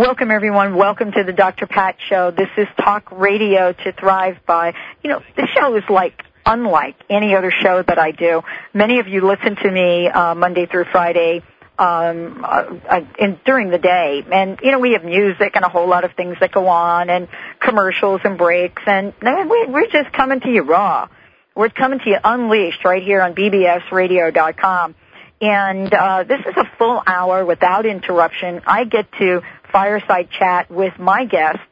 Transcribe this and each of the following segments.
Welcome everyone. Welcome to the Dr. Pat Show. This is talk radio to thrive by. You know, the show is like unlike any other show that I do. Many of you listen to me uh, Monday through Friday um, uh, uh, in, during the day, and you know we have music and a whole lot of things that go on, and commercials and breaks, and we, we're just coming to you raw. We're coming to you unleashed right here on bbsradio.com. And uh, this is a full hour without interruption. I get to fireside chat with my guests.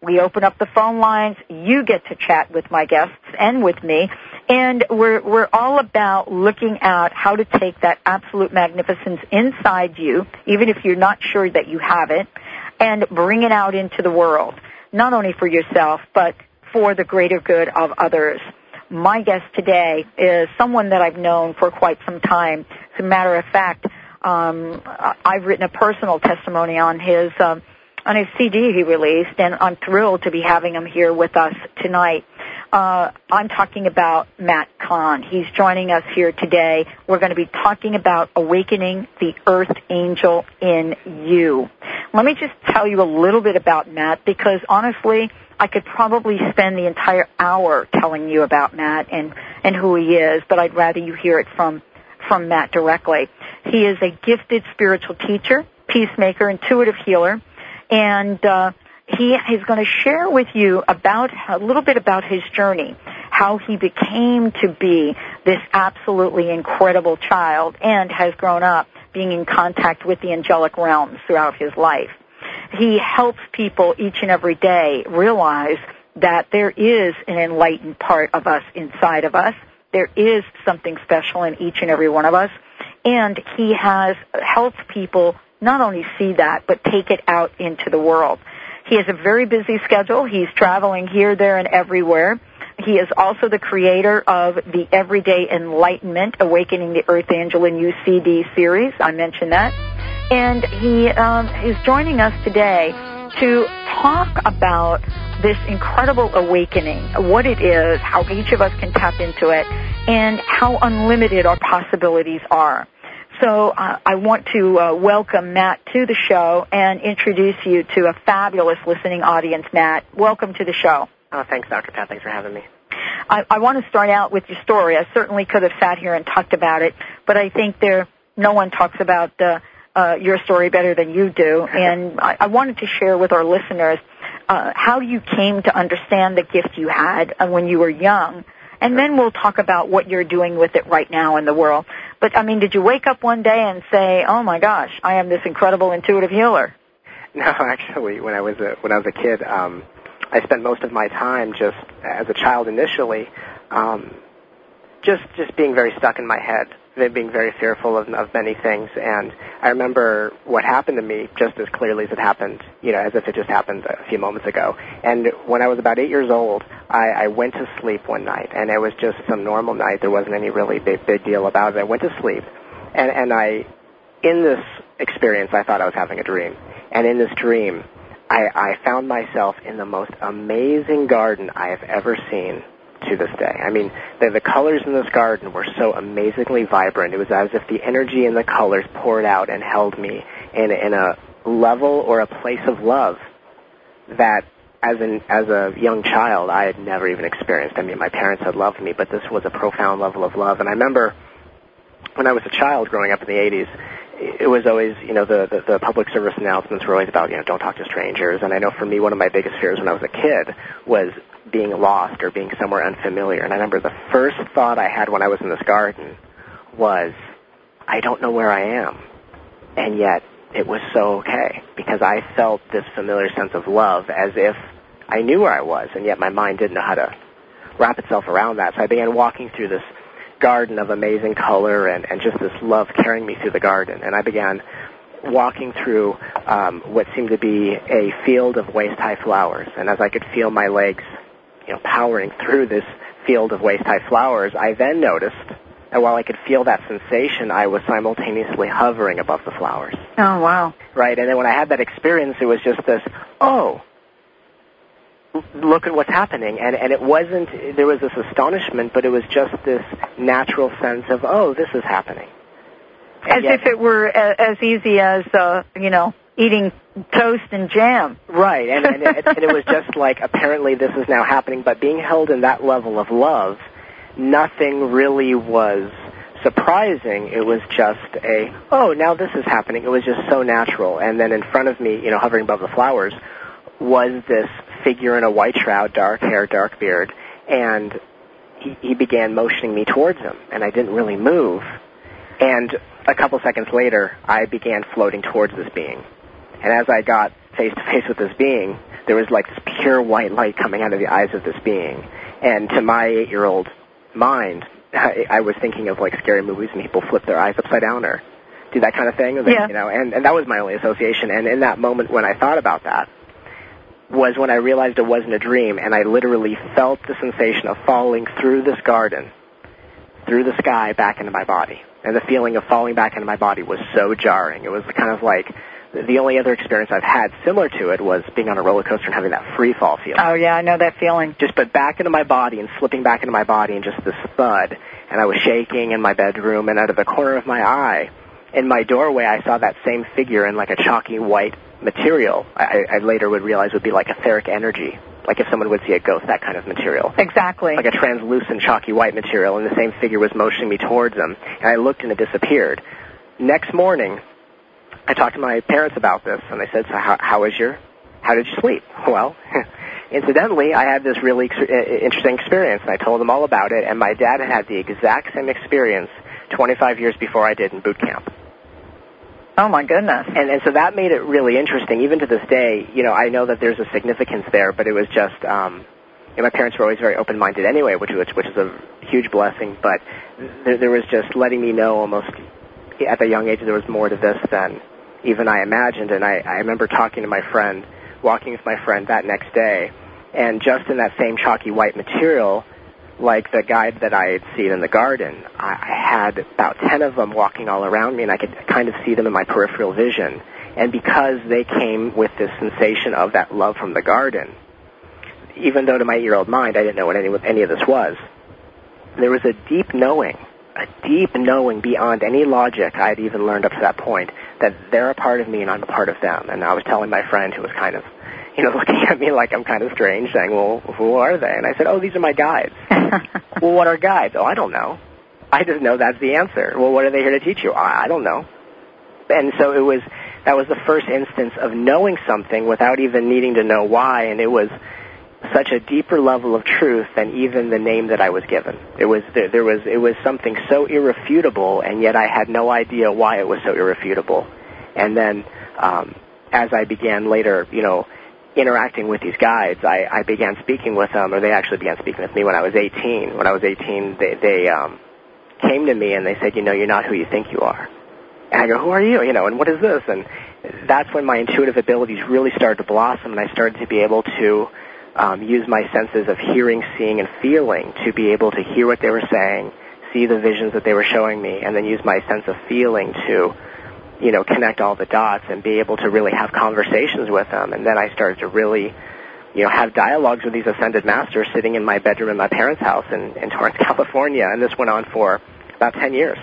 We open up the phone lines. You get to chat with my guests and with me. And we're, we're all about looking at how to take that absolute magnificence inside you, even if you're not sure that you have it, and bring it out into the world. Not only for yourself, but for the greater good of others. My guest today is someone that I've known for quite some time. As a matter of fact, um, I've written a personal testimony on his um, on his CD he released, and I'm thrilled to be having him here with us tonight. Uh, I'm talking about Matt Kahn. He's joining us here today. We're going to be talking about awakening the Earth Angel in you. Let me just tell you a little bit about Matt because honestly, I could probably spend the entire hour telling you about Matt and, and who he is, but I'd rather you hear it from, from Matt directly. He is a gifted spiritual teacher, peacemaker, intuitive healer, and, uh, he is going to share with you about a little bit about his journey, how he became to be this absolutely incredible child and has grown up being in contact with the angelic realms throughout his life he helps people each and every day realize that there is an enlightened part of us inside of us. There is something special in each and every one of us. And he has helped people not only see that, but take it out into the world. He has a very busy schedule. He's traveling here, there, and everywhere. He is also the creator of the Everyday Enlightenment, Awakening the Earth Angel in You CD series. I mentioned that and he um, is joining us today to talk about this incredible awakening, what it is, how each of us can tap into it, and how unlimited our possibilities are. So uh, I want to uh, welcome Matt to the show and introduce you to a fabulous listening audience. Matt, welcome to the show. Oh, thanks, Dr. Pat. Thanks for having me. I, I want to start out with your story. I certainly could have sat here and talked about it, but I think there no one talks about the uh, your story better than you do, and I, I wanted to share with our listeners uh, how you came to understand the gift you had uh, when you were young, and then we'll talk about what you're doing with it right now in the world. But I mean, did you wake up one day and say, "Oh my gosh, I am this incredible intuitive healer"? No, actually, when I was a when I was a kid, um, I spent most of my time just as a child initially, um, just just being very stuck in my head being very fearful of, of many things. And I remember what happened to me just as clearly as it happened, you know, as if it just happened a few moments ago. And when I was about eight years old, I, I went to sleep one night, and it was just some normal night. There wasn't any really big, big deal about it. I went to sleep, and, and I, in this experience, I thought I was having a dream. And in this dream, I, I found myself in the most amazing garden I have ever seen to this day. I mean, the, the colors in this garden were so amazingly vibrant. It was as if the energy and the colors poured out and held me in, in a level or a place of love that as an as a young child I had never even experienced. I mean, my parents had loved me, but this was a profound level of love. And I remember when I was a child growing up in the 80s, it was always, you know, the, the, the public service announcements were always about, you know, don't talk to strangers. And I know for me, one of my biggest fears when I was a kid was being lost or being somewhere unfamiliar. And I remember the first thought I had when I was in this garden was, I don't know where I am. And yet, it was so okay because I felt this familiar sense of love as if I knew where I was, and yet my mind didn't know how to wrap itself around that. So I began walking through this garden of amazing color and, and just this love carrying me through the garden. And I began walking through um, what seemed to be a field of waist-high flowers. And as I could feel my legs, you know, powering through this field of waist-high flowers, I then noticed that while I could feel that sensation, I was simultaneously hovering above the flowers. Oh, wow. Right, and then when I had that experience, it was just this, oh, look at what's happening and and it wasn't there was this astonishment but it was just this natural sense of oh this is happening and as yet, if it were as easy as uh you know eating toast and jam. Right, and, and, it, and it was just like apparently this is now happening, but being held in that level of love, nothing really was surprising. It was just a, oh, now this is happening. It was just so natural. And then in front of me, you know, hovering above the flowers, was this figure in a white shroud, dark hair, dark beard, and he, he began motioning me towards him, and I didn't really move. And a couple seconds later, I began floating towards this being. And as I got face to face with this being, there was like this pure white light coming out of the eyes of this being. And to my eight-year-old mind, I, I was thinking of like scary movies and people flip their eyes upside down or do that kind of thing. Yeah. You know, and, and that was my only association. And in that moment when I thought about that, was when I realized it wasn't a dream, and I literally felt the sensation of falling through this garden, through the sky, back into my body. And the feeling of falling back into my body was so jarring. It was kind of like the only other experience I've had similar to it was being on a roller coaster and having that free fall feeling. Oh yeah, I know that feeling. Just but back into my body and slipping back into my body and just this thud. And I was shaking in my bedroom and out of the corner of my eye, in my doorway, I saw that same figure in like a chalky white material. I, I later would realize would be like etheric energy, like if someone would see a ghost, that kind of material. Exactly. Like a translucent chalky white material, and the same figure was motioning me towards them. And I looked and it disappeared. Next morning, I talked to my parents about this, and they said, "So how, how was your, how did you sleep?" Well, incidentally, I had this really ex- interesting experience, and I told them all about it. And my dad had had the exact same experience 25 years before I did in boot camp. Oh my goodness. And and so that made it really interesting. Even to this day, you know, I know that there's a significance there, but it was just um you know, my parents were always very open-minded anyway, which which which is a huge blessing, but there, there was just letting me know almost at the young age there was more to this than even I imagined and I I remember talking to my friend, walking with my friend that next day, and just in that same chalky white material like the guide that I had seen in the garden, I, I had about 10 of them walking all around me, and I could kind of see them in my peripheral vision. And because they came with this sensation of that love from the garden, even though to my eight-year-old mind I didn't know what any, what any of this was, there was a deep knowing, a deep knowing beyond any logic I had even learned up to that point that they're a part of me and I'm a part of them. And I was telling my friend who was kind of you know, looking at me like I'm kind of strange, saying, "Well, who are they?" And I said, "Oh, these are my guides." well, what are guides? Oh, I don't know. I just know that's the answer. Well, what are they here to teach you? I, I don't know. And so it was that was the first instance of knowing something without even needing to know why, and it was such a deeper level of truth than even the name that I was given. It was there, there was it was something so irrefutable, and yet I had no idea why it was so irrefutable. And then um, as I began later, you know, interacting with these guides, I, I began speaking with them, or they actually began speaking with me when I was 18. When I was 18, they, they um, came to me and they said, you know, you're not who you think you are. And I go, who are you? You know, and what is this? And that's when my intuitive abilities really started to blossom, and I started to be able to um, use my senses of hearing, seeing, and feeling to be able to hear what they were saying, see the visions that they were showing me, and then use my sense of feeling to you know, connect all the dots and be able to really have conversations with them. And then I started to really, you know, have dialogues with these ascended masters sitting in my bedroom in my parents' house in, in Torrance, California. And this went on for about 10 years.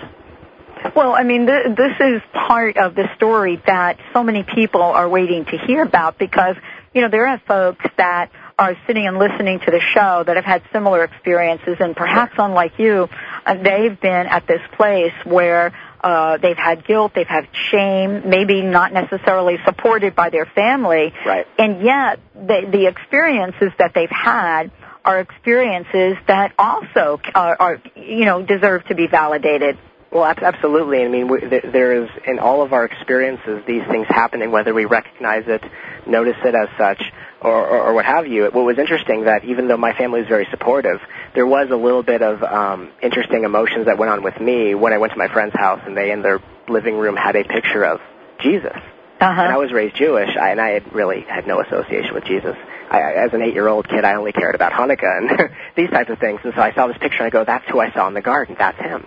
Well, I mean, th- this is part of the story that so many people are waiting to hear about because, you know, there are folks that are sitting and listening to the show that have had similar experiences and perhaps unlike you, uh, they've been at this place where uh, they've had guilt, they've had shame, maybe not necessarily supported by their family. Right. And yet, the, the experiences that they've had are experiences that also are, are, you know, deserve to be validated. Well, absolutely. I mean, there is in all of our experiences these things happening, whether we recognize it, notice it as such, or, or, or what have you. What was interesting that even though my family was very supportive, there was a little bit of um, interesting emotions that went on with me when I went to my friend's house and they in their living room had a picture of Jesus. Uh-huh. And I was raised Jewish, I, and I had really had no association with Jesus. I, as an eight-year-old kid, I only cared about Hanukkah and these types of things. And so I saw this picture, and I go, "That's who I saw in the garden. That's him."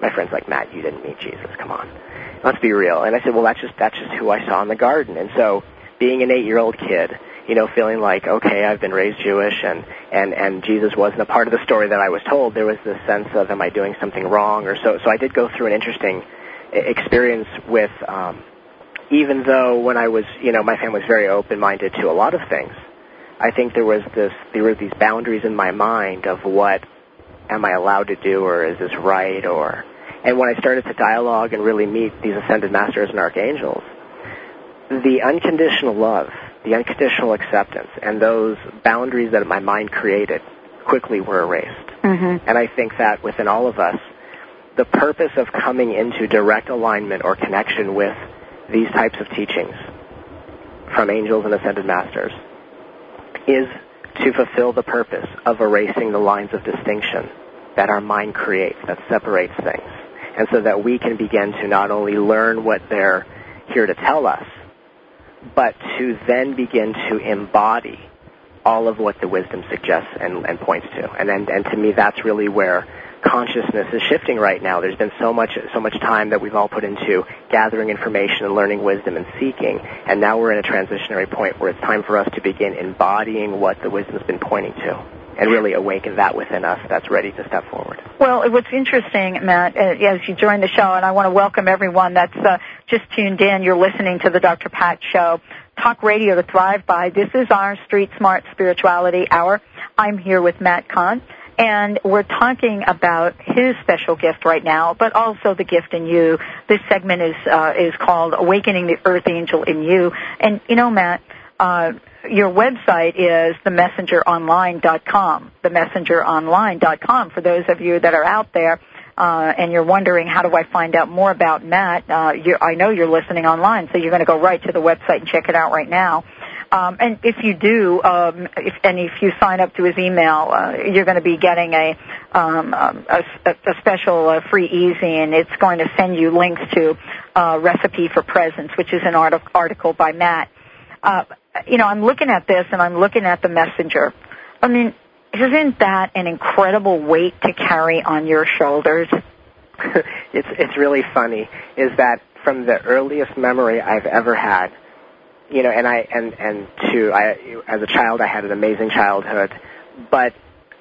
My friend's like, "Matt, you didn't meet Jesus. Come on, let's be real." And I said, "Well, that's just that's just who I saw in the garden." And so, being an eight-year-old kid, you know, feeling like, okay, I've been raised Jewish and, and, and Jesus wasn't a part of the story that I was told, there was this sense of, am I doing something wrong? Or so, so I did go through an interesting experience with, um, even though when I was, you know, my family was very open-minded to a lot of things, I think there was this, there were these boundaries in my mind of what am I allowed to do or is this right or, and when I started to dialogue and really meet these ascended masters and archangels, the unconditional love, the unconditional acceptance, and those boundaries that my mind created quickly were erased. Mm-hmm. And I think that within all of us, the purpose of coming into direct alignment or connection with these types of teachings from angels and ascended masters is to fulfill the purpose of erasing the lines of distinction that our mind creates that separates things. And so that we can begin to not only learn what they're here to tell us, but to then begin to embody all of what the wisdom suggests and, and points to. And, and, and to me, that's really where consciousness is shifting right now. There's been so much so much time that we've all put into gathering information and learning wisdom and seeking, and now we're in a transitionary point where it's time for us to begin embodying what the wisdom's been pointing to. And really awaken that within us that's ready to step forward. Well, what's interesting, Matt, uh, as you join the show, and I want to welcome everyone that's uh, just tuned in. You're listening to the Dr. Pat Show, talk radio to thrive by. This is our Street Smart Spirituality Hour. I'm here with Matt Kahn and we're talking about his special gift right now, but also the gift in you. This segment is uh, is called "Awakening the Earth Angel in You," and you know, Matt. Uh, your website is themessengeronline.com. Themessengeronline.com. For those of you that are out there uh, and you're wondering how do I find out more about Matt, uh, I know you're listening online, so you're going to go right to the website and check it out right now. Um, and if you do, um, if, and if you sign up to his email, uh, you're going to be getting a, um, um a, a special uh, free easy, and it's going to send you links to uh, Recipe for Presence, which is an art- article by Matt. Uh, you know, I'm looking at this, and I'm looking at the messenger. I mean, isn't that an incredible weight to carry on your shoulders? it's it's really funny. Is that from the earliest memory I've ever had you know, and I and and to I as a child I had an amazing childhood, but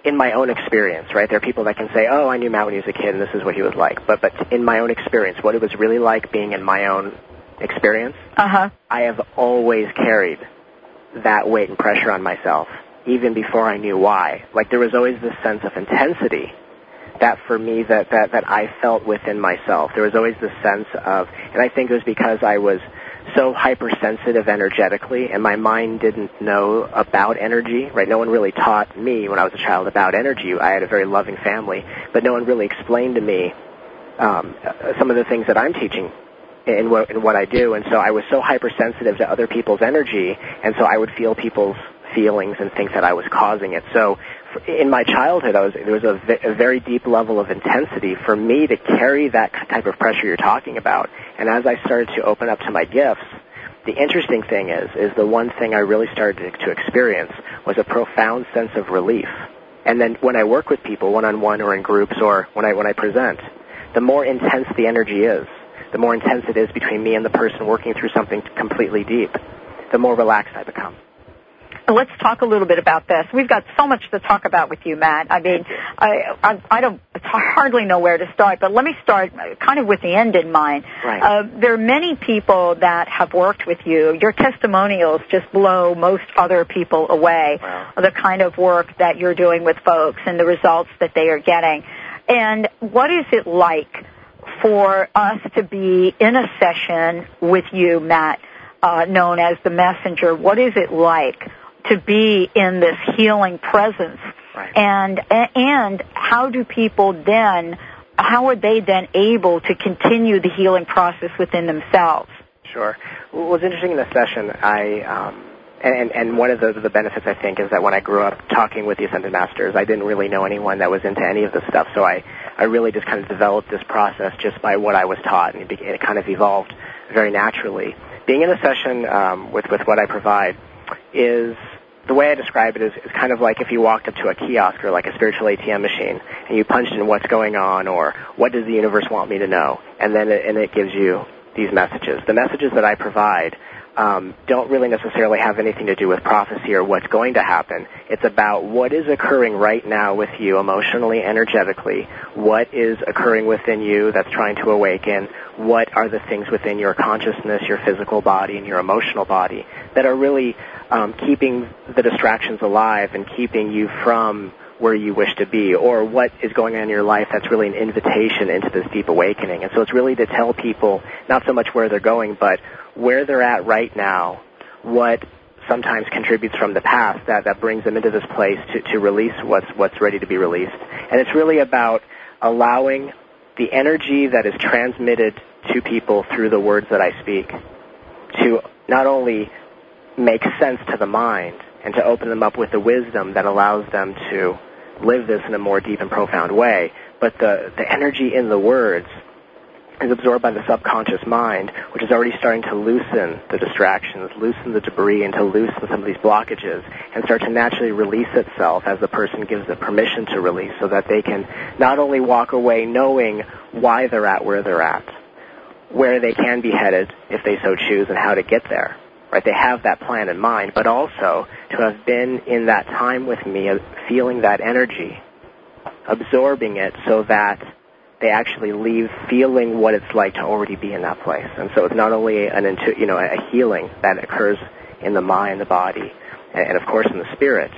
in my own experience, right? There are people that can say, "Oh, I knew Matt when he was a kid, and this is what he was like." But but in my own experience, what it was really like being in my own experience, uh-huh. I have always carried that weight and pressure on myself, even before I knew why. Like there was always this sense of intensity that for me that that that I felt within myself. There was always this sense of, and I think it was because I was so hypersensitive energetically, and my mind didn't know about energy. Right? No one really taught me when I was a child about energy. I had a very loving family, but no one really explained to me um, some of the things that I'm teaching in what, in what I do. And so I was so hypersensitive to other people's energy, and so I would feel people's feelings and think that I was causing it. So in my childhood, I was, there was a, a very deep level of intensity for me to carry that type of pressure you're talking about. And as I started to open up to my gifts, the interesting thing is, is the one thing I really started to, experience was a profound sense of relief. And then when I work with people one-on-one or in groups or when I, when I present, the more intense the energy is, the more intense it is between me and the person working through something completely deep, the more relaxed I become let's talk a little bit about this. We've got so much to talk about with you, Matt. I mean, I, I, I don't hardly know where to start, but let me start kind of with the end in mind. Right. Uh, there are many people that have worked with you. Your testimonials just blow most other people away. Wow. The kind of work that you're doing with folks and the results that they are getting. And what is it like for us to be in a session with you, Matt, uh, known as the messenger? What is it like? To be in this healing presence. Right. And and how do people then how are they then able to continue the healing process within themselves? Sure. Well, what's interesting in this session, I um, and and one of the the benefits I think is that when I grew up talking with the ascended masters, I didn't really know anyone that was into any of this stuff, so I I really just kind of developed this process just by what I was taught, and it, it kind of evolved very naturally. Being in a session um, with with what I provide is the way I describe it is, is kind of like if you walked up to a kiosk or like a spiritual ATM machine and you punched in what's going on or what does the universe want me to know, and then it, and it gives you these messages. The messages that I provide um, don't really necessarily have anything to do with prophecy or what's going to happen. It's about what is occurring right now with you emotionally, energetically. What is occurring within you that's trying to awaken? What are the things within your consciousness, your physical body, and your emotional body that are really um, keeping the distractions alive and keeping you from where you wish to be or what is going on in your life that's really an invitation into this deep awakening. And so it's really to tell people not so much where they're going, but where they're at right now, what sometimes contributes from the past that, that brings them into this place to, to release what's, what's ready to be released. And it's really about allowing the energy that is transmitted to people through the words that I speak to not only make sense to the mind and to open them up with the wisdom that allows them to live this in a more deep and profound way, but the, the energy in the words is absorbed by the subconscious mind, which is already starting to loosen the distractions, loosen the debris, and to loosen some of these blockages, and start to naturally release itself as the person gives the permission to release, so that they can not only walk away knowing why they're at where they're at, where they can be headed if they so choose, and how to get there. Right? They have that plan in mind, but also to have been in that time with me, feeling that energy, absorbing it, so that they actually leave feeling what it's like to already be in that place. And so it's not only an intu- you know a healing that occurs in the mind, the body, and of course in the spirit,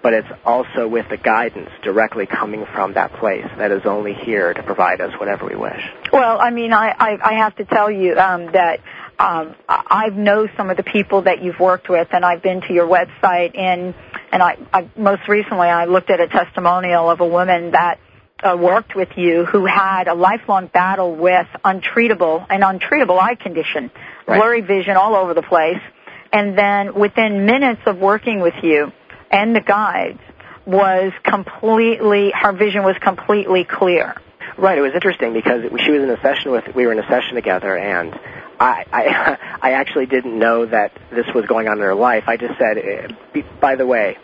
but it's also with the guidance directly coming from that place that is only here to provide us whatever we wish. Well, I mean, I I, I have to tell you um, that. Um, I know some of the people that you've worked with, and I've been to your website, and and I, I most recently I looked at a testimonial of a woman that uh, worked with you who had a lifelong battle with untreatable an untreatable eye condition, Right. blurry vision all over the place, and then within minutes of working with you and the guides was completely her vision was completely clear. Right. It was interesting because she was in a session with we were in a session together, and I I, I actually didn't know that this was going on in her life. I just said, be- by the way,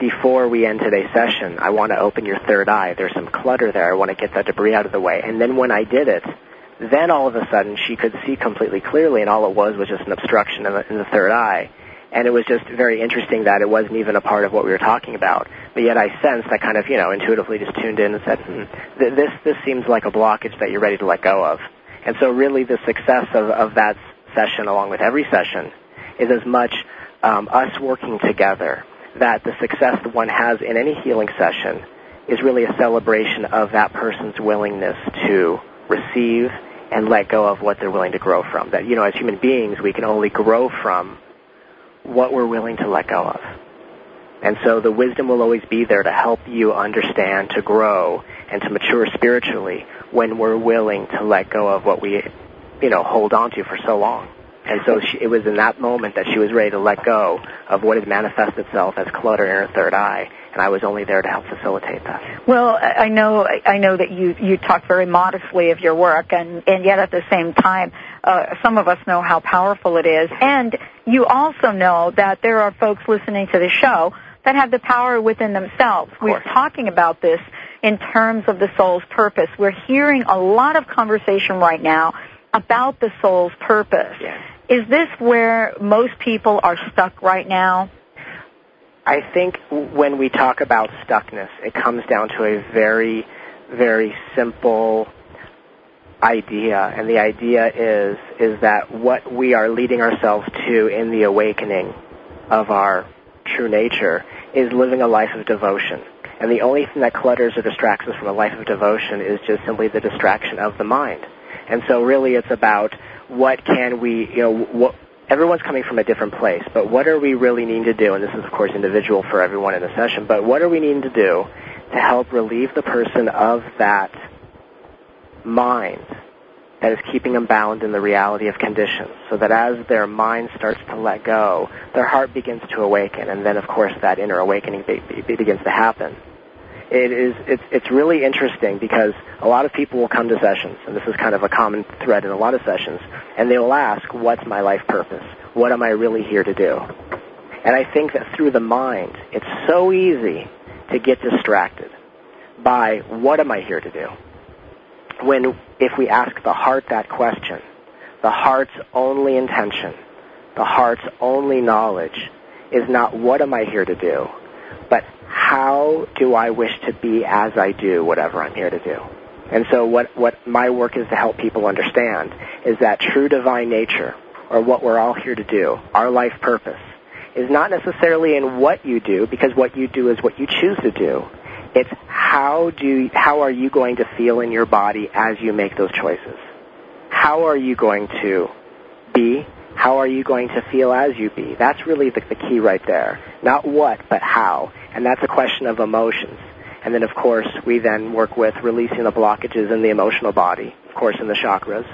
before we end today's session, I want to open your third eye. There's some clutter there. I want to get that debris out of the way. And then when I did it, then all of a sudden she could see completely clearly, and all it was was just an obstruction in the, in the third eye. And it was just very interesting that it wasn't even a part of what we were talking about. But yet I sensed, I kind of, you know, intuitively just tuned in and said, hmm, th- this, this seems like a blockage that you're ready to let go of. And so really the success of, of that session, along with every session, is as much um, us working together that the success that one has in any healing session is really a celebration of that person's willingness to receive and let go of what they're willing to grow from. That, you know, as human beings, we can only grow from what we're willing to let go of. And so the wisdom will always be there to help you understand, to grow, and to mature spiritually when we're willing to let go of what we, you know, hold on to for so long. And so she, it was in that moment that she was ready to let go of what had manifested itself as clutter in her third eye, and I was only there to help facilitate that. Well, I know I know that you you talk very modestly of your work, and and yet at the same time, uh, some of us know how powerful it is, and you also know that there are folks listening to the show that have the power within themselves. We're talking about this in terms of the soul's purpose. We're hearing a lot of conversation right now about the soul's purpose. Yeah. Is this where most people are stuck right now? I think when we talk about stuckness, it comes down to a very, very simple idea, and the idea is is that what we are leading ourselves to in the awakening of our true nature is living a life of devotion. And the only thing that clutters or distracts us from a life of devotion is just simply the distraction of the mind. And so really it's about what can we, you know, what, everyone's coming from a different place, but what are we really needing to do, and this is of course individual for everyone in the session, but what are we needing to do to help relieve the person of that mind that is keeping them bound in the reality of conditions, so that as their mind starts to let go, their heart begins to awaken, and then of course that inner awakening be- be- begins to happen. It is it's it's really interesting because a lot of people will come to sessions, and this is kind of a common thread in a lot of sessions, and they will ask, "What's my life purpose? What am I really here to do?" And I think that through the mind, it's so easy to get distracted by what am I here to do? When if we ask the heart that question, the heart's only intention, the heart's only knowledge is not what am I here to do, but how do I wish to be as I do whatever I'm here to do. And so what, what my work is to help people understand is that true divine nature, or what we're all here to do, our life purpose, is not necessarily in what you do, because what you do is what you choose to do. It's how do how are you going to feel in your body as you make those choices? How are you going to be? How are you going to feel as you be? That's really the, the key right there. Not what, but how. And that's a question of emotions. And then, of course, we then work with releasing the blockages in the emotional body, of course, in the chakras,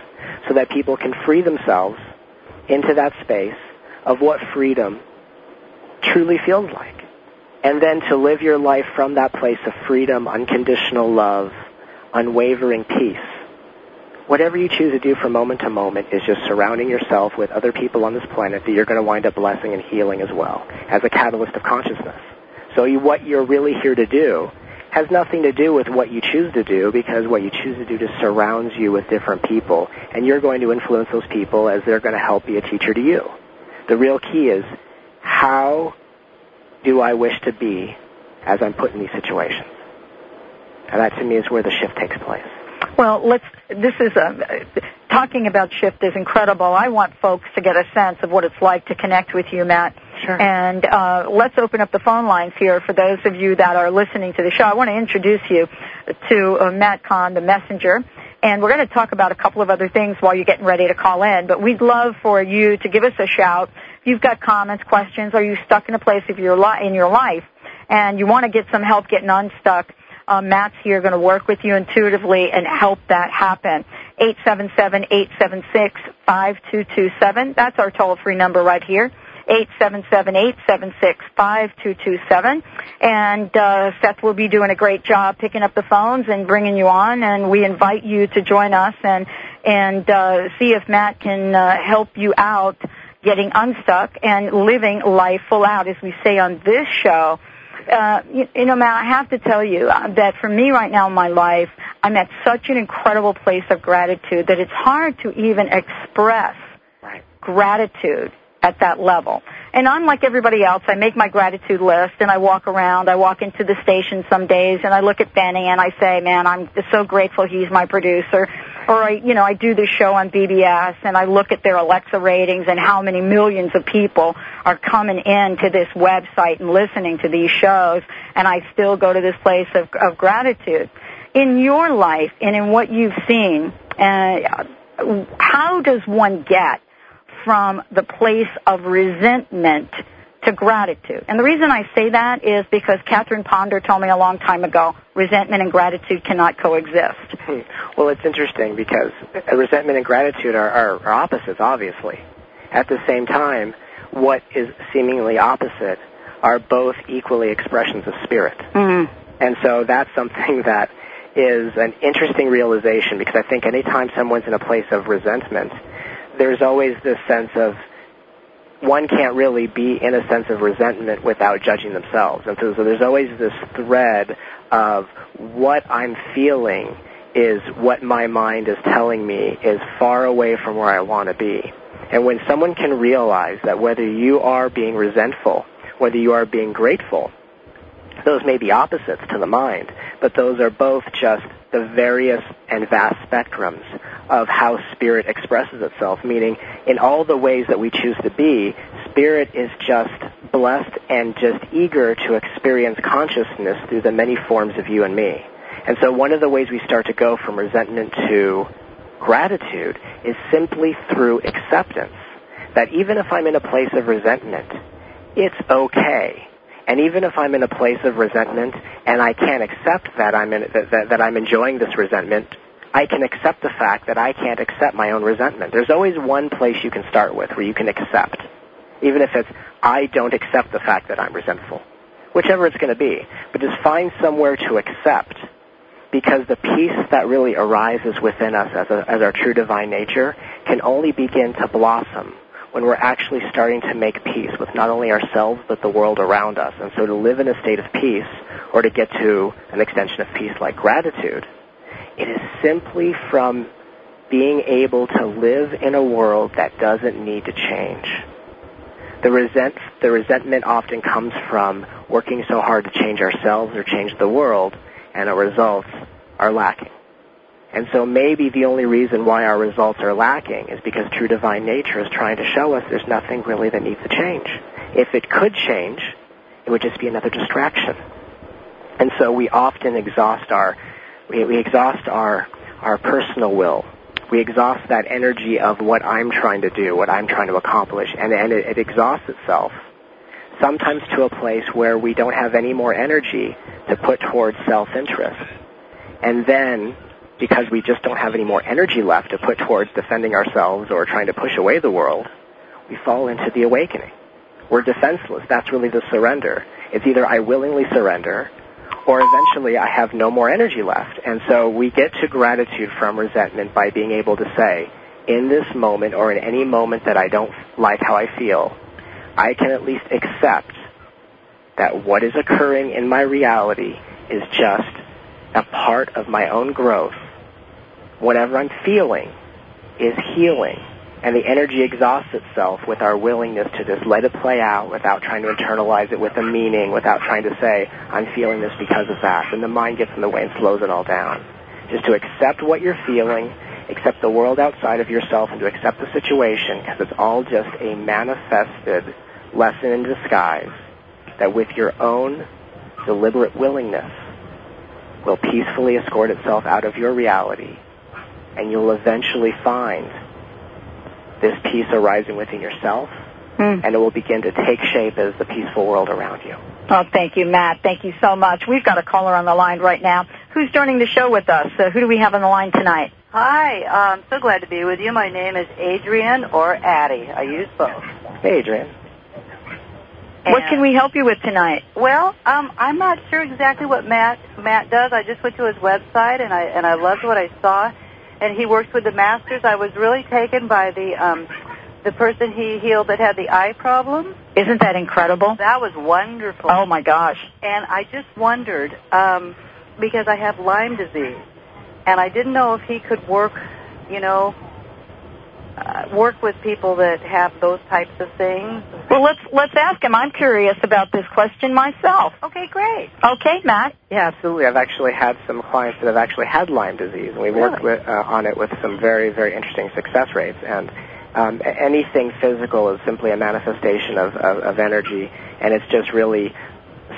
so that people can free themselves into that space of what freedom truly feels like. And then to live your life from that place of freedom, unconditional love, unwavering peace. Whatever you choose to do from moment to moment is just surrounding yourself with other people on this planet that you're going to wind up blessing and healing as well as a catalyst of consciousness. So you, what you're really here to do has nothing to do with what you choose to do because what you choose to do just surrounds you with different people and you're going to influence those people as they're going to help be a teacher to you. The real key is how do I wish to be as I'm put in these situations? And that to me is where the shift takes place. Well, let's. This is a, talking about shift is incredible. I want folks to get a sense of what it's like to connect with you, Matt. Sure. And uh, let's open up the phone lines here for those of you that are listening to the show. I want to introduce you to uh, Matt Kahn, the messenger. And we're going to talk about a couple of other things while you're getting ready to call in. But we'd love for you to give us a shout. If you've got comments, questions, are you stuck in a place of your li- in your life and you want to get some help getting unstuck, uh, Matt's here going to work with you intuitively and help that happen. 877-876-5227. That's our toll-free number right here. 877-876-5227. And uh, Seth will be doing a great job picking up the phones and bringing you on. And we invite you to join us and and uh, see if Matt can uh, help you out getting unstuck and living life full out, as we say on this show. Uh, you, you, know, Matt, I have to tell you uh, that for me right now in my life, I'm at such an incredible place of gratitude that it's hard to even express right. gratitude at that level. And I'm like everybody else. I make my gratitude list and I walk around. I walk into the station some days and I look at Benny and I say, man, I'm so grateful he's my producer. Or I, you know, I do this show on BBS and I look at their Alexa ratings and how many millions of people are coming in to this website and listening to these shows and I still go to this place of, of gratitude. In your life and in what you've seen, uh, how does one get from the place of resentment to gratitude. And the reason I say that is because Catherine Ponder told me a long time ago, resentment and gratitude cannot coexist. Hmm. Well, it's interesting because resentment and gratitude are, are, are opposites, obviously. At the same time, what is seemingly opposite are both equally expressions of spirit. Mm-hmm. And so that's something that is an interesting realization because I think anytime someone's in a place of resentment, there's always this sense of one can't really be in a sense of resentment without judging themselves. And so, so there's always this thread of what I'm feeling is what my mind is telling me is far away from where I want to be. And when someone can realize that whether you are being resentful, whether you are being grateful, those may be opposites to the mind, but those are both just the various and vast spectrums of how spirit expresses itself, meaning in all the ways that we choose to be, spirit is just blessed and just eager to experience consciousness through the many forms of you and me. And so one of the ways we start to go from resentment to gratitude is simply through acceptance. That even if I'm in a place of resentment, it's okay and even if I'm in a place of resentment and I can't accept that I'm in, that, that, that I'm enjoying this resentment, I can accept the fact that I can't accept my own resentment. There's always one place you can start with where you can accept, even if it's I don't accept the fact that I'm resentful, whichever it's going to be. But just find somewhere to accept, because the peace that really arises within us as, a, as our true divine nature can only begin to blossom when we're actually starting to make peace with not only ourselves but the world around us. And so to live in a state of peace or to get to an extension of peace like gratitude, it is simply from being able to live in a world that doesn't need to change. The resent the resentment often comes from working so hard to change ourselves or change the world, and our results are lacking. And so maybe the only reason why our results are lacking is because true divine nature is trying to show us there's nothing really that needs to change. If it could change, it would just be another distraction. And so we often exhaust our we, we exhaust our our personal will. We exhaust that energy of what I'm trying to do, what I'm trying to accomplish, and, and it, it exhausts itself sometimes to a place where we don't have any more energy to put towards self-interest. And then, because we just don't have any more energy left to put towards defending ourselves or trying to push away the world, we fall into the awakening. We're defenseless. That's really the surrender. It's either I willingly surrender or eventually I have no more energy left. And so we get to gratitude from resentment by being able to say, in this moment or in any moment that I don't like how I feel, I can at least accept that what is occurring in my reality is just a part of my own growth. Whatever I'm feeling is healing and the energy exhausts itself with our willingness to just let it play out without trying to internalize it with a meaning, without trying to say, I'm feeling this because of that. And the mind gets in the way and slows it all down. Just to accept what you're feeling, accept the world outside of yourself, and to accept the situation because it's all just a manifested lesson in disguise that with your own deliberate willingness will peacefully escort itself out of your reality and you'll eventually find this peace arising within yourself, mm. and it will begin to take shape as the peaceful world around you. Oh, thank you, Matt. Thank you so much. We've got a caller on the line right now. Who's joining the show with us? Uh, who do we have on the line tonight? Hi, I'm so glad to be with you. My name is Adrian or Addie. I use both. Hey, Adrian. And what can we help you with tonight? Well, um, I'm not sure exactly what Matt Matt does. I just went to his website and I and I loved what I saw and he works with the masters. I was really taken by the um, the person he healed that had the eye problem. Isn't that incredible? That was wonderful. Oh my gosh! And I just wondered um, because I have Lyme disease, and I didn't know if he could work, you know, uh, work with people that have those types of things? Well, let's let's ask him. I'm curious about this question myself. Okay, great. Okay, Matt. Yeah, absolutely. I've actually had some clients that have actually had Lyme disease, and we've really? worked with, uh, on it with some very very interesting success rates. And um, anything physical is simply a manifestation of, of, of energy, and it's just really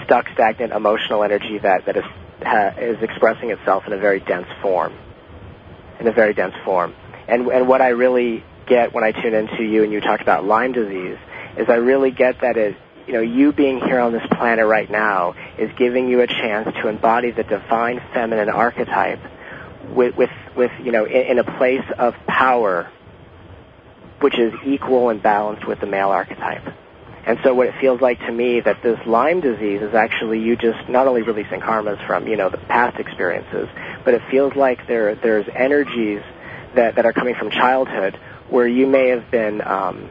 stuck, stagnant emotional energy that that is ha, is expressing itself in a very dense form. In a very dense form. And, and what I really get when I tune into you and you talk about Lyme disease is I really get that it, you know, you being here on this planet right now is giving you a chance to embody the divine feminine archetype with, with, with you know, in, in a place of power which is equal and balanced with the male archetype. And so what it feels like to me that this Lyme disease is actually you just not only releasing karmas from, you know, the past experiences, but it feels like there there's energies that, that are coming from childhood where you may have been um,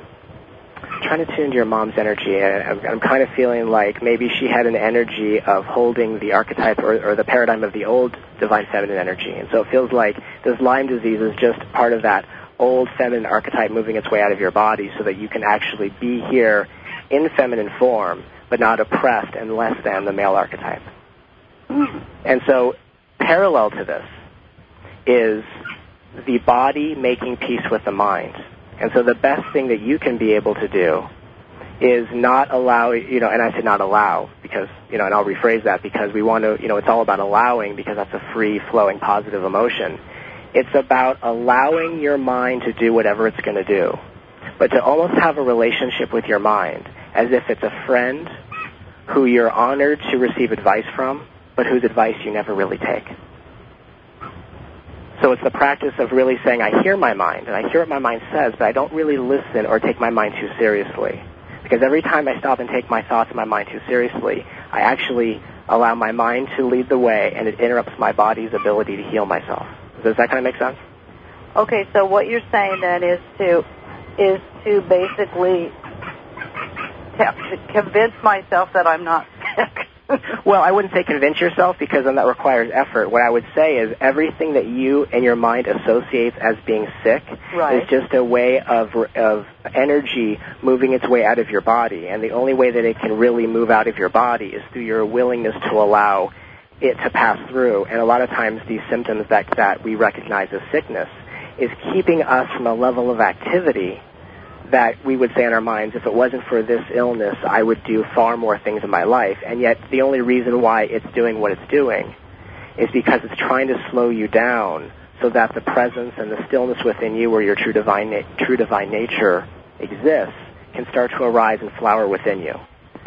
trying to tune into your mom's energy. I'm, I'm kind of feeling like maybe she had an energy of holding the archetype or, or the paradigm of the old divine feminine energy. And so it feels like this Lyme disease is just part of that old feminine archetype moving its way out of your body so that you can actually be here in feminine form, but not oppressed and less than the male archetype. Mm. And so parallel to this is the body making peace with the mind. And so the best thing that you can be able to do is not allow, you know, and I say not allow because, you know, and I'll rephrase that because we want to, you know, it's all about allowing because that's a free flowing positive emotion. It's about allowing your mind to do whatever it's going to do, but to almost have a relationship with your mind as if it's a friend who you're honored to receive advice from, but whose advice you never really take. So it's the practice of really saying, I hear my mind, and I hear what my mind says, but I don't really listen or take my mind too seriously. Because every time I stop and take my thoughts and my mind too seriously, I actually allow my mind to lead the way, and it interrupts my body's ability to heal myself. Does that kind of make sense? Okay, so what you're saying then is to is to basically to convince myself that I'm not sick. Well, I wouldn't say convince yourself because then that requires effort. What I would say is everything that you and your mind associates as being sick Right. is just a way of of energy moving its way out of your body, and the only way that it can really move out of your body is through your willingness to allow it to pass through. And a lot of times, these symptoms that that we recognize as sickness is keeping us from a level of activity that we would say in our minds, if it wasn't for this illness, I would do far more things in my life. And yet, the only reason why it's doing what it's doing is because it's trying to slow you down so that the presence and the stillness within you where your true divine, na- true divine nature exists can start to arise and flower within you.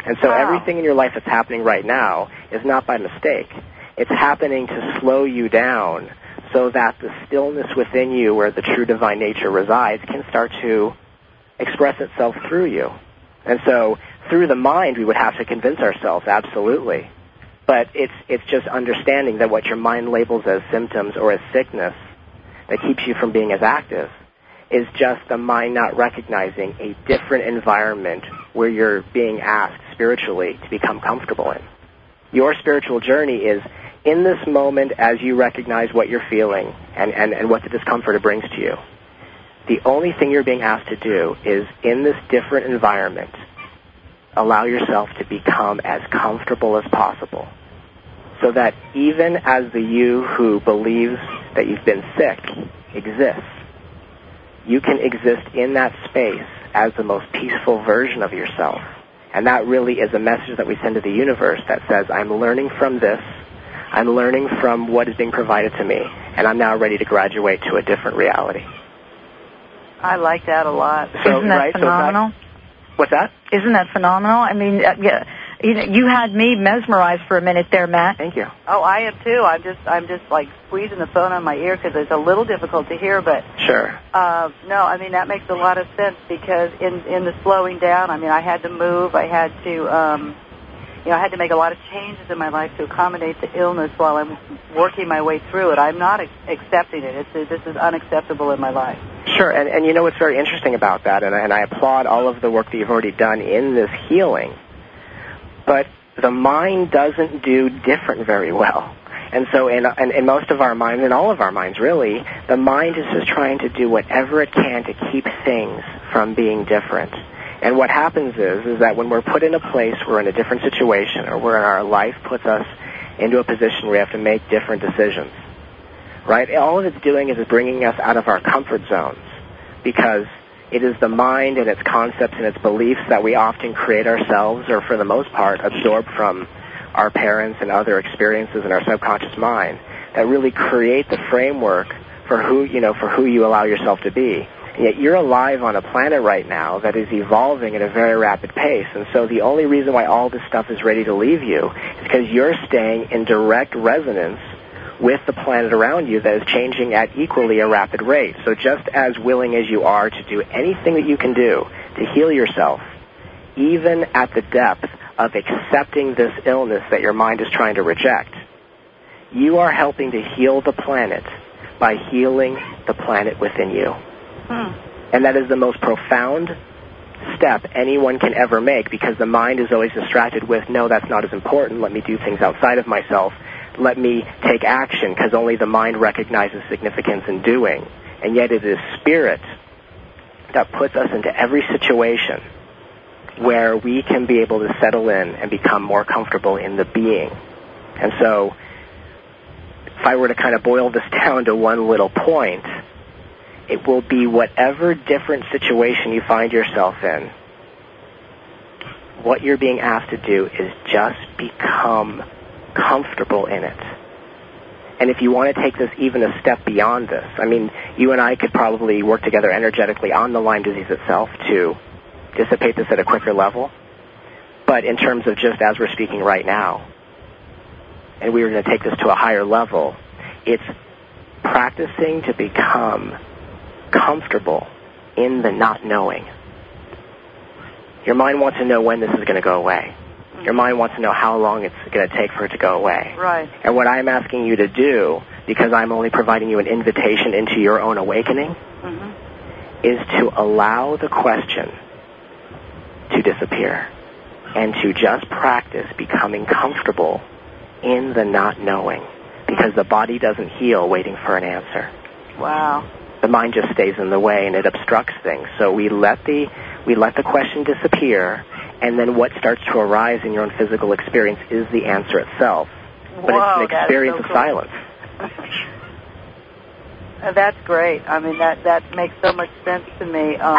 And so Wow. everything in your life that's happening right now is not by mistake. It's happening to slow you down so that the stillness within you where the true divine nature resides can start to express itself through you. And so through the mind we would have to convince ourselves, absolutely. But it's it's just understanding that what your mind labels as symptoms or as sickness that keeps you from being as active is just the mind not recognizing a different environment where you're being asked spiritually to become comfortable in. Your spiritual journey is in this moment as you recognize what you're feeling and, and, and what the discomfort it brings to you. The only thing you're being asked to do is in this different environment, allow yourself to become as comfortable as possible. So that even as the you who believes that you've been sick exists, you can exist in that space as the most peaceful version of yourself. And that really is a message that we send to the universe that says, I'm learning from this, I'm learning from what is being provided to me, and I'm now ready to graduate to a different reality. I like that a lot. So, Isn't that right, so that- phenomenal? what's that? Isn't that phenomenal? I mean, uh, yeah, you know, you had me mesmerized for a minute there, Matt. Thank you. Oh, I am too. I'm just I'm just like squeezing the phone on my ear because it's a little difficult to hear. But Sure. uh, no, I mean that makes a lot of sense because in in the slowing down, I mean I had to move. I had to. Um, you know, I had to make a lot of changes in my life to accommodate the illness while I'm working my way through it. I'm not accepting it. It's, this is unacceptable in my life. Sure, and, and you know what's very interesting about that, and, and I applaud all of the work that you've already done in this healing, but the mind doesn't do different very well. And so in, in, in most of our minds, in all of our minds really, the mind is just trying to do whatever it can to keep things from being different. And what happens is, is that when we're put in a place, we're in a different situation, or where our life puts us into a position where we have to make different decisions, right? All it's doing is bringing us out of our comfort zones because it is the mind and its concepts and its beliefs that we often create ourselves or for the most part absorb from our parents and other experiences in our subconscious mind that really create the framework for who, you know, for who you allow yourself to be. Yet you're alive on a planet right now that is evolving at a very rapid pace. And so the only reason why all this stuff is ready to leave you is because you're staying in direct resonance with the planet around you that is changing at equally a rapid rate. So just as willing as you are to do anything that you can do to heal yourself, even at the depth of accepting this illness that your mind is trying to reject, you are helping to heal the planet by healing the planet within you. Hmm. And that is the most profound step anyone can ever make because the mind is always distracted with, no, that's not as important. Let me do things outside of myself. Let me take action because only the mind recognizes significance in doing. And yet it is spirit that puts us into every situation where we can be able to settle in and become more comfortable in the being. And so, if I were to kind of boil this down to one little point, it will be whatever different situation you find yourself in. What you're being asked to do is just become comfortable in it. And if you want to take this even a step beyond this, I mean, you and I could probably work together energetically on the Lyme disease itself to dissipate this at a quicker level. But in terms of just as we're speaking right now, and we are going to take this to a higher level, it's practicing to become comfortable in the not knowing. Your mind wants to know when this is going to go away. Your mind wants to know how long it's going to take for it to go away. Right. And what I'm asking you to do, because I'm only providing you an invitation into your own awakening, hmm is to allow the question to disappear. and to just practice becoming comfortable in the not knowing because the body doesn't heal waiting for an answer. Wow. The mind just stays in the way and it obstructs things. So we let the we let the question disappear and then what starts to arise in your own physical experience is the answer itself. But Whoa, it's an experience so of cool. silence. Uh, That's great. I mean, that that makes so much sense to me. Um,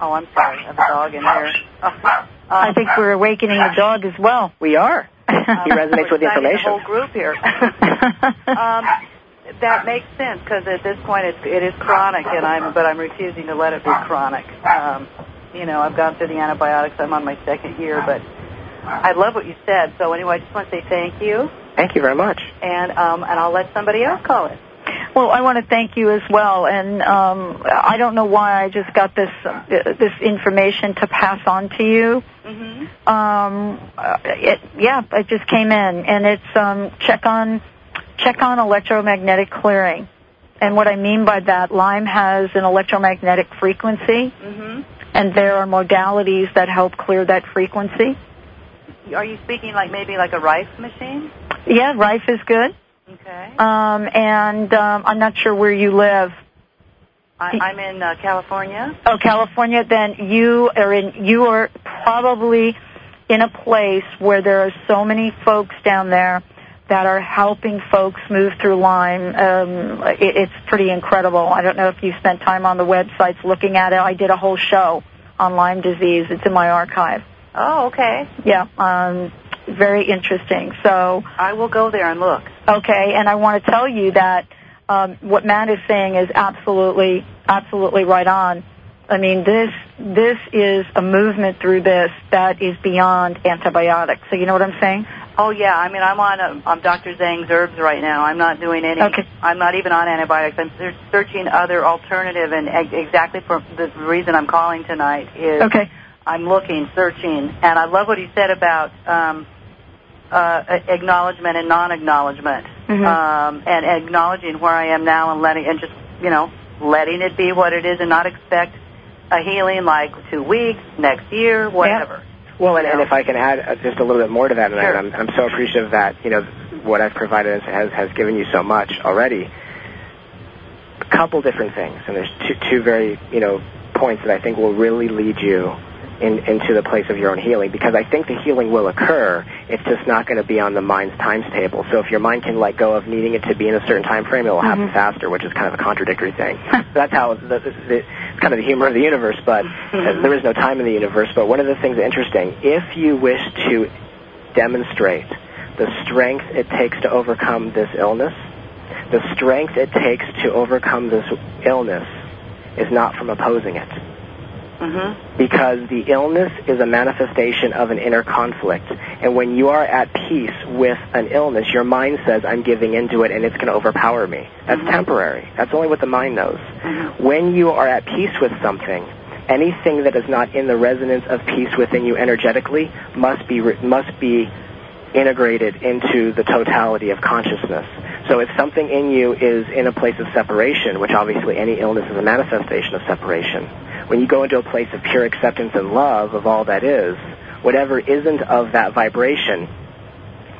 oh, I'm sorry. I have a dog in here. I think we're awakening the dog as well. We are. He resonates with the information. The whole group here. um, that makes sense because at this point it's, it is chronic, and I'm but I'm refusing to let it be chronic. Um, you know, I've gone through the antibiotics. I'm on my second year, but I love what you said. So anyway, I just want to say thank you, Thank you very much. and um, and I'll let somebody else call it. Well, I want to thank you as well, and um, I don't know why I just got this uh, this information to pass on to you. Mm-hmm. Um, uh, it, yeah, it just came in, and it's um, check on check on electromagnetic clearing. And what I mean by that, Lyme has an electromagnetic frequency, Mm-hmm. and there are modalities that help clear that frequency. Are you speaking like maybe like a Rife machine? Yeah, Rife is good. Okay. Um, and um, I'm not sure where you live. I, I'm in uh, California. Oh, California. Then you are in. You are probably in a place where there are so many folks down there that are helping folks move through Lyme. Um, it, it's pretty incredible. I don't know if you spent time on the websites looking at it. I did a whole show on Lyme disease. It's in my archive. Oh, okay. Yeah. Um, very interesting. So I will go there and look. Okay, and I want to tell you that um, what Matt is saying is absolutely, absolutely right on. I mean, this this is a movement through this that is beyond antibiotics. So you know what I'm saying? Oh yeah, I mean I'm on a, I'm Dr. Zhang's herbs right now. I'm not doing any. Okay. I'm not even on antibiotics. I'm searching other alternative, and ex- exactly for the reason I'm calling tonight is Okay. I'm looking, searching, and I love what he said about um, uh, acknowledgement and non-acknowledgement, Mhm. um, and acknowledging where I am now and letting and just you know letting it be what it is, and not expect a healing like two weeks, next year, whatever. Well, and, and if I can add uh, just a little bit more to that, and Sure. I'm, I'm so appreciative that you know what I've provided has, has given you so much already. A couple different things, and there's two, two very you know points that I think will really lead you in, into the place of your own healing. Because I think the healing will occur. It's just not going to be on the mind's times table. So if your mind can let go of needing it to be in a certain time frame, it will happen faster, which is kind of a contradictory thing. that's how the, the, it's kind of the humor of the universe. But uh, there is no time in the universe. But one of the things interesting, if you wish to demonstrate the strength it takes to overcome this illness, the strength it takes to overcome this illness is not from opposing it. Mm-hmm. Because the illness is a manifestation of an inner conflict. And when you are at peace with an illness, your mind says, I'm giving into it and it's going to overpower me. That's temporary. That's only what the mind knows. When you are at peace with something, anything that is not in the resonance of peace within you energetically must be, re- must be integrated into the totality of consciousness. So if something in you is in a place of separation, which obviously any illness is a manifestation of separation, when you go into a place of pure acceptance and love of all that is, whatever isn't of that vibration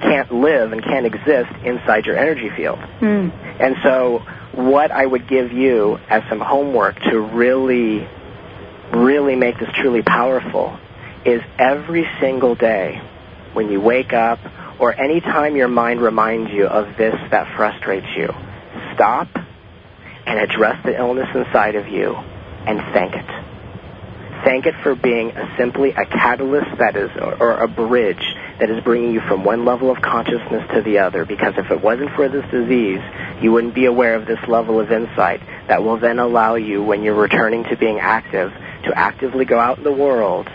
can't live and can't exist inside your energy field. Hmm. And so what I would give you as some homework to really, really make this truly powerful is every single day when you wake up or any time your mind reminds you of this that frustrates you, stop and address the illness inside of you and thank it. Thank it for being a, simply a catalyst that is, or, or a bridge that is bringing you from one level of consciousness to the other. Because if it wasn't for this disease, you wouldn't be aware of this level of insight that will then allow you, when you're returning to being active, to actively go out in the world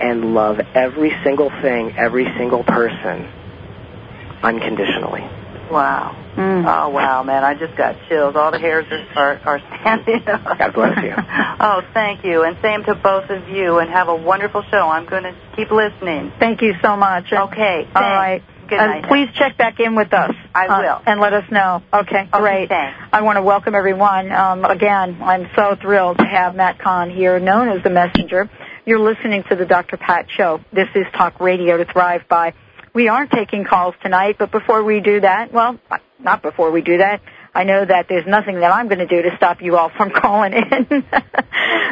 and love every single thing, every single person unconditionally. Wow. Mm. Oh wow, man! I just got chills. All the hairs are are, are standing up. God bless you. oh, thank you, and same to both of you. And have a wonderful show. I'm going to keep listening. Thank you so much. Okay. All thanks. right. Good And night. please check back in with us. I uh, will. and let us know. Okay, Okay, great. thanks. I want to welcome everyone. Um, again, I'm so thrilled to have Matt Kahn here, known as the Messenger. You're listening to the Dr. Pat Show. This is Talk Radio to Thrive By. We aren't taking calls tonight, but before we do that, well, not before we do that, I know that there's nothing that I'm going to do to stop you all from calling in.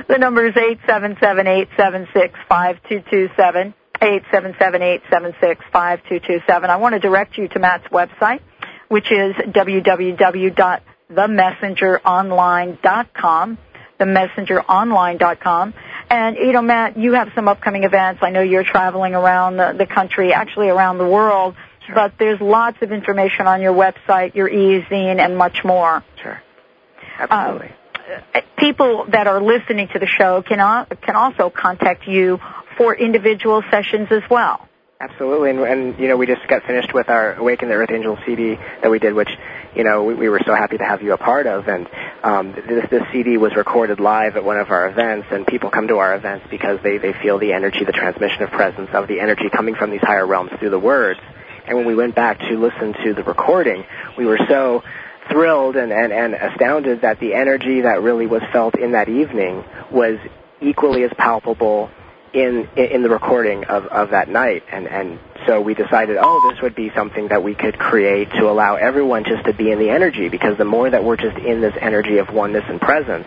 the number is 877-876-5227. 877-876-5227. I want to direct you to Matt's website, which is www.themessengeronline.com, themessengeronline.com. And, you know, Matt, you have some upcoming events. I know you're traveling around the, the country, actually around the world, Sure. but there's lots of information on your website, your e-zine, and much more. Sure. Absolutely. Uh, people that are listening to the show can, al- can also contact you for individual sessions as well. Absolutely, and, and you know, we just got finished with our Awaken the Earth Angel CD that we did, which you know we, we were so happy to have you a part of. And um, this this CD was recorded live at one of our events, and people come to our events because they they feel the energy, the transmission of presence of the energy coming from these higher realms through the words. And when we went back to listen to the recording, we were so thrilled and, and, and astounded that the energy that really was felt in that evening was equally as palpable in in the recording of, of that night. And and so we decided oh this would be something that we could create to allow everyone just to be in the energy. Because the more that we're just in this energy of oneness and presence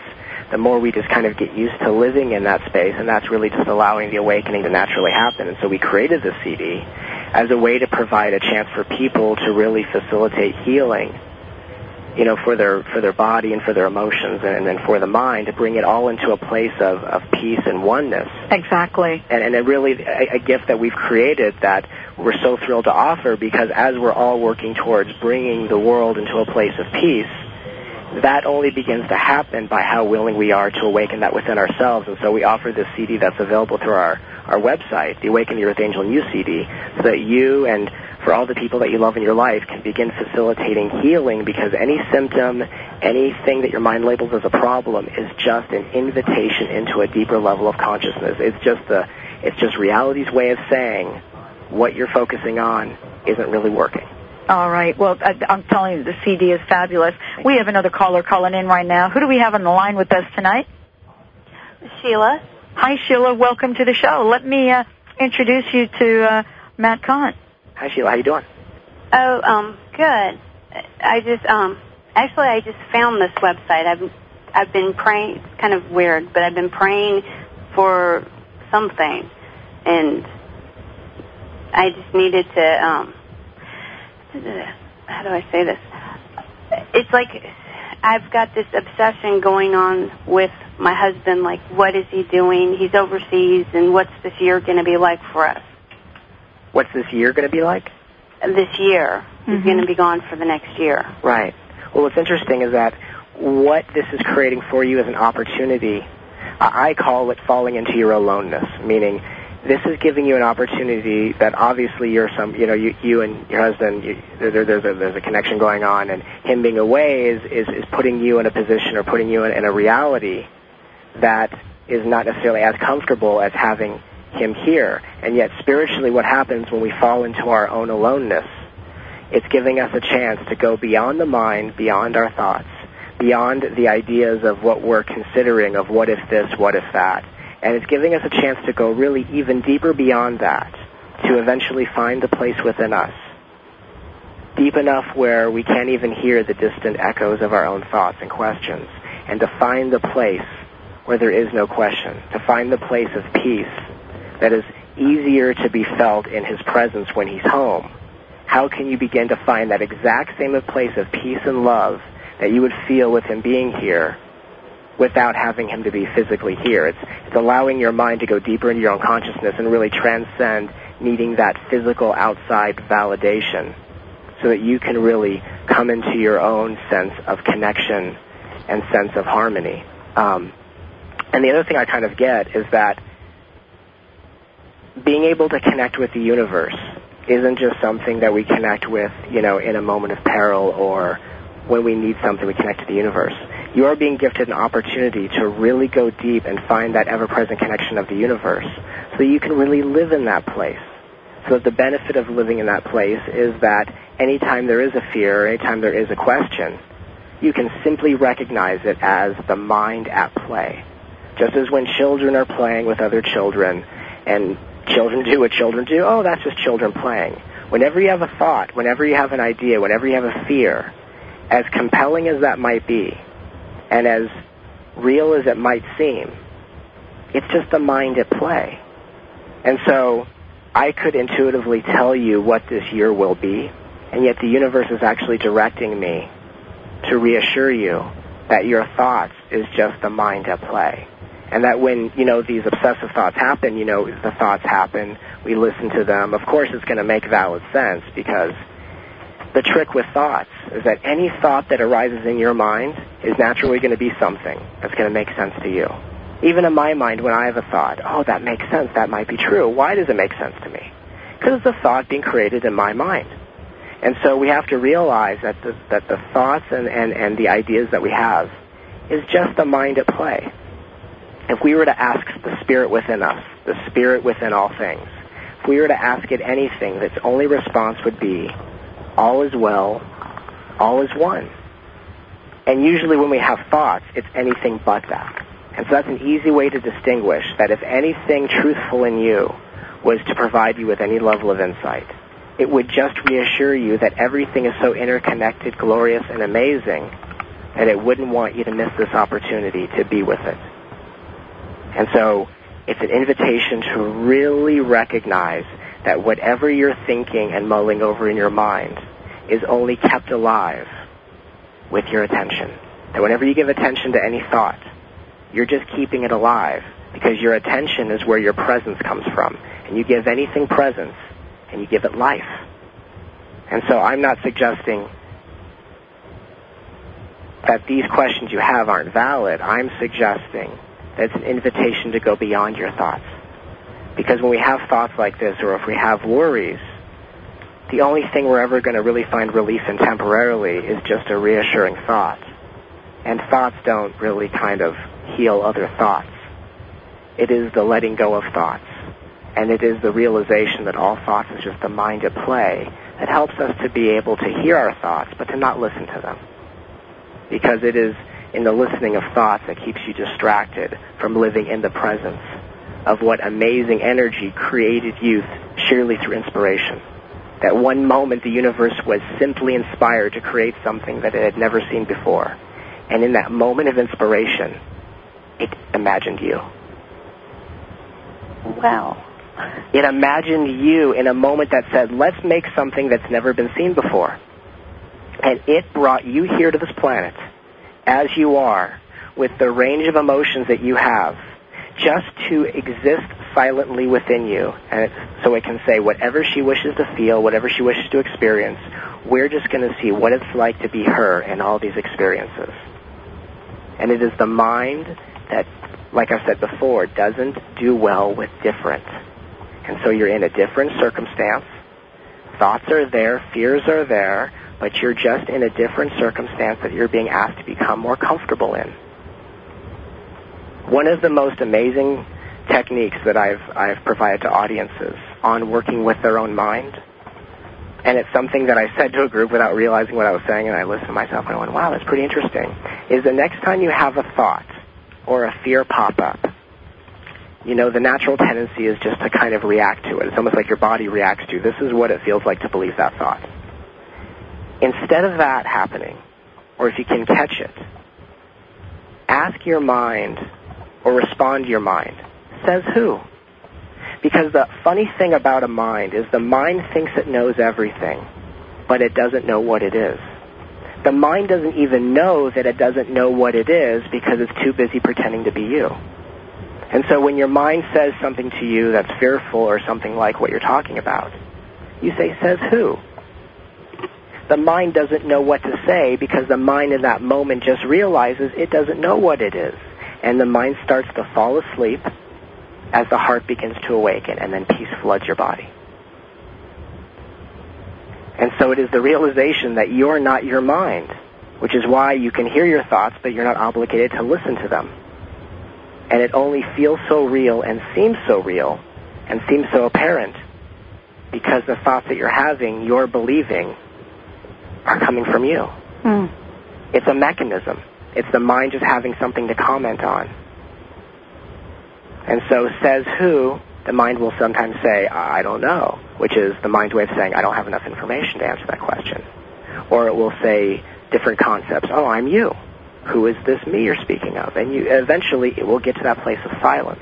the more we just kind of get used to living in that space. And that's really just allowing the awakening to naturally happen. And so we created this CD as a way to provide a chance for people to really facilitate healing you know, for their for their body and for their emotions and then for the mind to bring it all into a place of, of peace and oneness. Exactly. And, and it really a, a gift that we've created that we're so thrilled to offer because as we're all working towards bringing the world into a place of peace, that only begins to happen by how willing we are to awaken that within ourselves. And so we offer this CD that's available through our, our website, the Awaken the Earth Angel You CD, so that you and for all the people that you love in your life can begin facilitating healing because any symptom, anything that your mind labels as a problem is just an invitation into a deeper level of consciousness. It's just the, it's just reality's way of saying what you're focusing on isn't really working. All right. Well, I, I'm telling you, the CD is fabulous. We have another caller calling in right now. Who do we have on the line with us tonight? Sheila. Hi, Sheila. Welcome to the show. Let me uh, introduce you to uh, Matt Kahn. Hi Sheila, how you doing? Oh, um, good. I just, um, actually, I just found this website. I've, I've been praying. It's kind of weird, but I've been praying for something, and I just needed to, um, how do I say this? It's like I've got this obsession going on with my husband. Like, what is he doing? He's overseas, and what's this year going to be like for us? What's this year going to be like? This year, he's Mhm. going to be gone for the next year. Right. Well, what's interesting is that what this is creating for you is an opportunity. I I call it falling into your aloneness, meaning this is giving you an opportunity that obviously you're some, you know, you, you and your husband, you, there, there's a there's a connection going on, and him being away is is, is putting you in a position or putting you in, in a reality that is not necessarily as comfortable as having him here. And yet, spiritually, what happens when we fall into our own aloneness? It's giving us a chance to go beyond the mind, beyond our thoughts, beyond the ideas of what we're considering of what if this, what if that. And it's giving us a chance to go really even deeper beyond that to eventually find the place within us. Deep enough where we can't even hear the distant echoes of our own thoughts and questions. And to find the place where there is no question. To find the place of peace that is easier to be felt in his presence when he's home. How can you begin to find that exact same place of peace and love that you would feel with him being here without having him to be physically here? It's, it's allowing your mind to go deeper into your own consciousness and really transcend needing that physical outside validation so that you can really come into your own sense of connection and sense of harmony. Um, and the other thing I kind of get is that being able to connect with the universe isn't just something that we connect with, you know, in a moment of peril or when we need something, we connect to the universe. You are being gifted an opportunity to really go deep and find that ever-present connection of the universe so you can really live in that place. So that the benefit of living in that place is that anytime there is a fear, anytime there is a question, you can simply recognize it as the mind at play Just as when children are playing with other children and children do what children do, oh, that's just children playing. Whenever you have a thought, whenever you have an idea, whenever you have a fear, as compelling as that might be, and as real as it might seem, it's just the mind at play. And so I could intuitively tell you what this year will be, and yet the universe is actually directing me to reassure you that your thoughts is just the mind at play. And that when, you know, these obsessive thoughts happen, you know, the thoughts happen, we listen to them. Of course it's going to make valid sense because the trick with thoughts is that any thought that arises in your mind is naturally going to be something that's going to make sense to you. Even in my mind, when I have a thought, oh, that makes sense, that might be true. Why does it make sense to me? Because it's a thought being created in my mind. And so we have to realize that the, that the thoughts and, and, and the ideas that we have is just the mind at play. If we were to ask the spirit within us, the spirit within all things, if we were to ask it anything, its only response would be, all is well, all is one. And usually when we have thoughts, it's anything but that. And so that's an easy way to distinguish that if anything truthful in you was to provide you with any level of insight, it would just reassure you that everything is so interconnected, glorious, and amazing that it wouldn't want you to miss this opportunity to be with it. And so it's an invitation to really recognize that whatever you're thinking and mulling over in your mind is only kept alive with your attention. That whenever you give attention to any thought, you're just keeping it alive because your attention is where your presence comes from. And you give anything presence and you give it life. And so I'm not suggesting that these questions you have aren't valid. I'm suggesting that it's an invitation to go beyond your thoughts. Because when we have thoughts like this, or if we have worries, the only thing we're ever going to really find relief in temporarily is just a reassuring thought. And thoughts don't really kind of heal other thoughts. It is the letting go of thoughts. And it is the realization that all thoughts is just the mind at play that helps us to be able to hear our thoughts, but to not listen to them. Because it is in the listening of thoughts that keeps you distracted from living in the presence of what amazing energy created youth sheerly through inspiration. That one moment the universe was simply inspired to create something that it had never seen before. And in that moment of inspiration, it imagined you. Wow. It imagined you in a moment that said, let's make something that's never been seen before. And it brought you here to this planet as you are with the range of emotions that you have just to exist silently within you. And so it can say whatever she wishes to feel, whatever she wishes to experience, we're just going to see what it's like to be her in all these experiences. And it is the mind that, like I said before, doesn't do well with different. And so you're in a different circumstance. Thoughts are there, fears are there, but you're just in a different circumstance that you're being asked to become more comfortable in. One of the most amazing techniques that I've, I've provided to audiences on working with their own mind, and it's something that I said to a group without realizing what I was saying, and I listened to myself and I went, wow, that's pretty interesting, is the next time you have a thought or a fear pop up, you know, the natural tendency is just to kind of react to it. It's almost like your body reacts to, this is what it feels like to believe that thought. Instead of that happening, or if you can catch it, ask your mind or respond to your mind. Says who? Because the funny thing about a mind is the mind thinks it knows everything, but it doesn't know what it is. The mind doesn't even know that it doesn't know what it is because it's too busy pretending to be you. And so when your mind says something to you that's fearful or something like what you're talking about, you say, says who? The mind doesn't know what to say because the mind in that moment just realizes it doesn't know what it is. And the mind starts to fall asleep as the heart begins to awaken and then peace floods your body. And so it is the realization that you're not your mind, which is why you can hear your thoughts, but you're not obligated to listen to them. And it only feels so real and seems so real and seems so apparent because the thoughts that you're having, you're believing, are coming from you. Mm. It's a mechanism. It's the mind just having something to comment on. And so says who, the mind will sometimes say, I don't know, which is the mind's way of saying, I don't have enough information to answer that question. Or it will say different concepts. Oh, I'm you. Who is this me you're speaking of? And you, eventually it will get to that place of silence.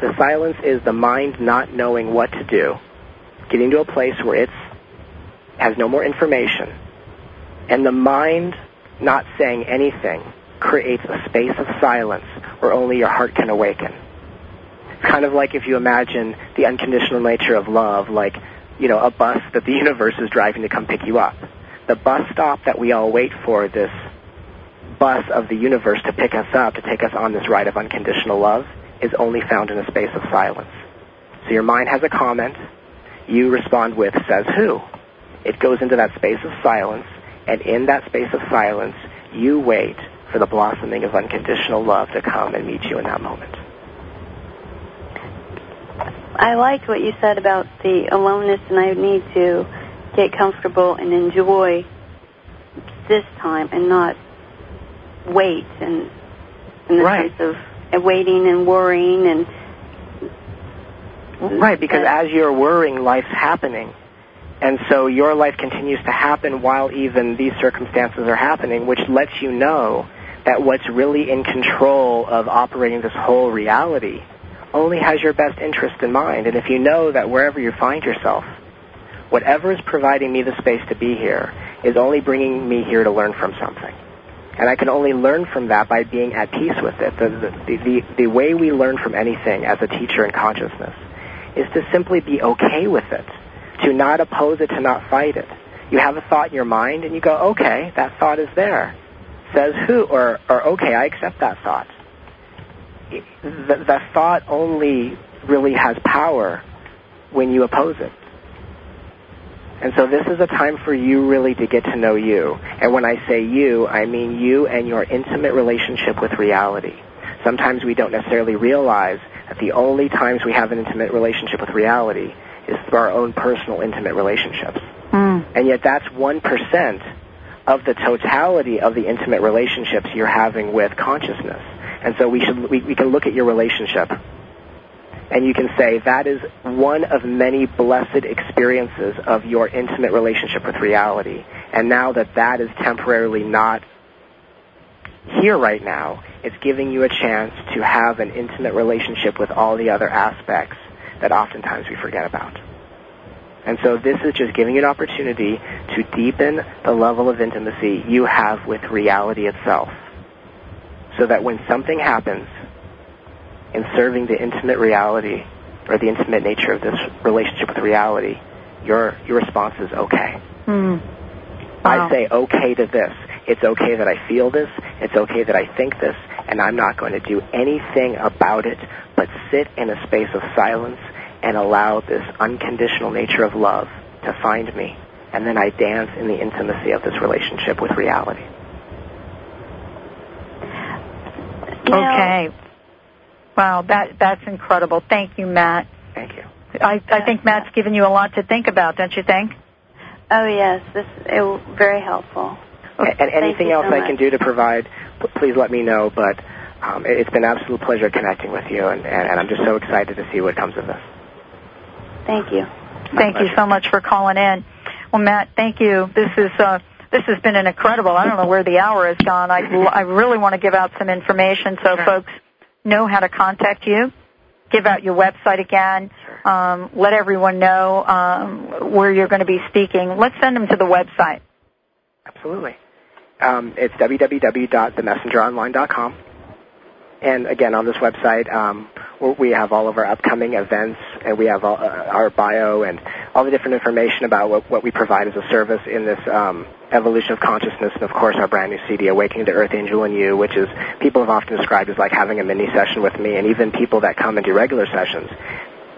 The silence is the mind not knowing what to do, getting to a place where it has no more information, and the mind not saying anything creates a space of silence where only your heart can awaken. Kind of like if you imagine the unconditional nature of love, like, you know, a bus that the universe is driving to come pick you up. The bus stop that we all wait for, this bus of the universe to pick us up, to take us on this ride of unconditional love, is only found in a space of silence. So your mind has a comment, you respond with says who. It goes into that space of silence, and in that space of silence, you wait for the blossoming of unconditional love to come and meet you in that moment. I like what you said about the aloneness, and I need to get comfortable and enjoy this time and not wait and in the right. sense of waiting and worrying and right because as you're worrying life's happening and so your life continues to happen while even these circumstances are happening which lets you know that what's really in control of operating this whole reality only has your best interest in mind and if you know that wherever you find yourself whatever is providing me the space to be here is only bringing me here to learn from something and I can only learn from that by being at peace with it. The, the, the, the way we learn from anything as a teacher in consciousness is to simply be okay with it, to not oppose it, to not fight it. You have a thought in your mind and you go, okay, that thought is there. Says who, or, or okay, I accept that thought. The, the thought only really has power when you oppose it. And so this is a time for you really to get to know you. And when I say you, I mean you and your intimate relationship with reality. Sometimes we don't necessarily realize that the only times we have an intimate relationship with reality is through our own personal intimate relationships. Mm. And yet that's 1% of the totality of the intimate relationships you're having with consciousness. And so we should we, we can look at your relationship and you can say that is one of many blessed experiences of your intimate relationship with reality. And now that that is temporarily not here right now, it's giving you a chance to have an intimate relationship with all the other aspects that oftentimes we forget about. And so this is just giving you an opportunity to deepen the level of intimacy you have with reality itself. So that when something happens, in serving the intimate reality or the intimate nature of this relationship with reality, your your response is okay. Mm. Wow. I say okay to this. It's okay that I feel this. It's okay that I think this, and I'm not going to do anything about it but sit in a space of silence and allow this unconditional nature of love to find me. And then I dance in the intimacy of this relationship with reality. You know, Okay. Wow, that that's incredible. Thank you, Matt. Thank you. I, I think Matt's given you a lot to think about, don't you think? Oh yes, this it very helpful. And, and anything else so I can do to provide, please let me know. But um, it, it's been an absolute pleasure connecting with you, and, and, and I'm just so excited to see what comes of this. Thank you. My Thank you so much for calling in. Well, Matt, thank you. This is uh, this has been an incredible. I don't know where the hour has gone. I I really want to give out some information so Sure. folks know how to contact you. Give out your website again. Um, let everyone know um, where you're going to be speaking. Let's send them to the website. Absolutely. Um, it's www.themessengeronline.com. And again, on this website, um, we- have all of our upcoming events, and we have all, uh, our bio and all the different information about what, what we provide as a service in this um, evolution of consciousness, and of course our brand new CD, Awakening the Earth Angel in You, which is people have often described as like having a mini session with me, and even people that come and do regular sessions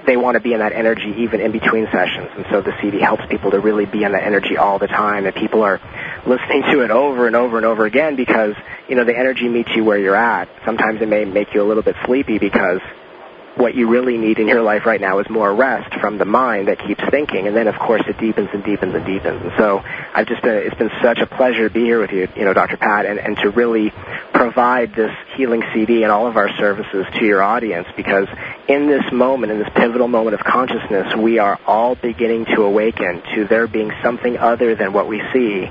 they want to be in that energy even in between sessions. And so the CD helps people to really be in that energy all the time. And people are listening to it over and over and over again because, you know, the energy meets you where you're at. Sometimes it may make you a little bit sleepy because what you really need in your life right now is more rest from the mind that keeps thinking, and then of course it deepens and deepens and deepens. And so I've just been it's been such a pleasure to be here with you, you know, Dr. Pat, and, and to really provide this healing CD and all of our services to your audience because in this moment, in this pivotal moment of consciousness, we are all beginning to awaken to there being something other than what we see.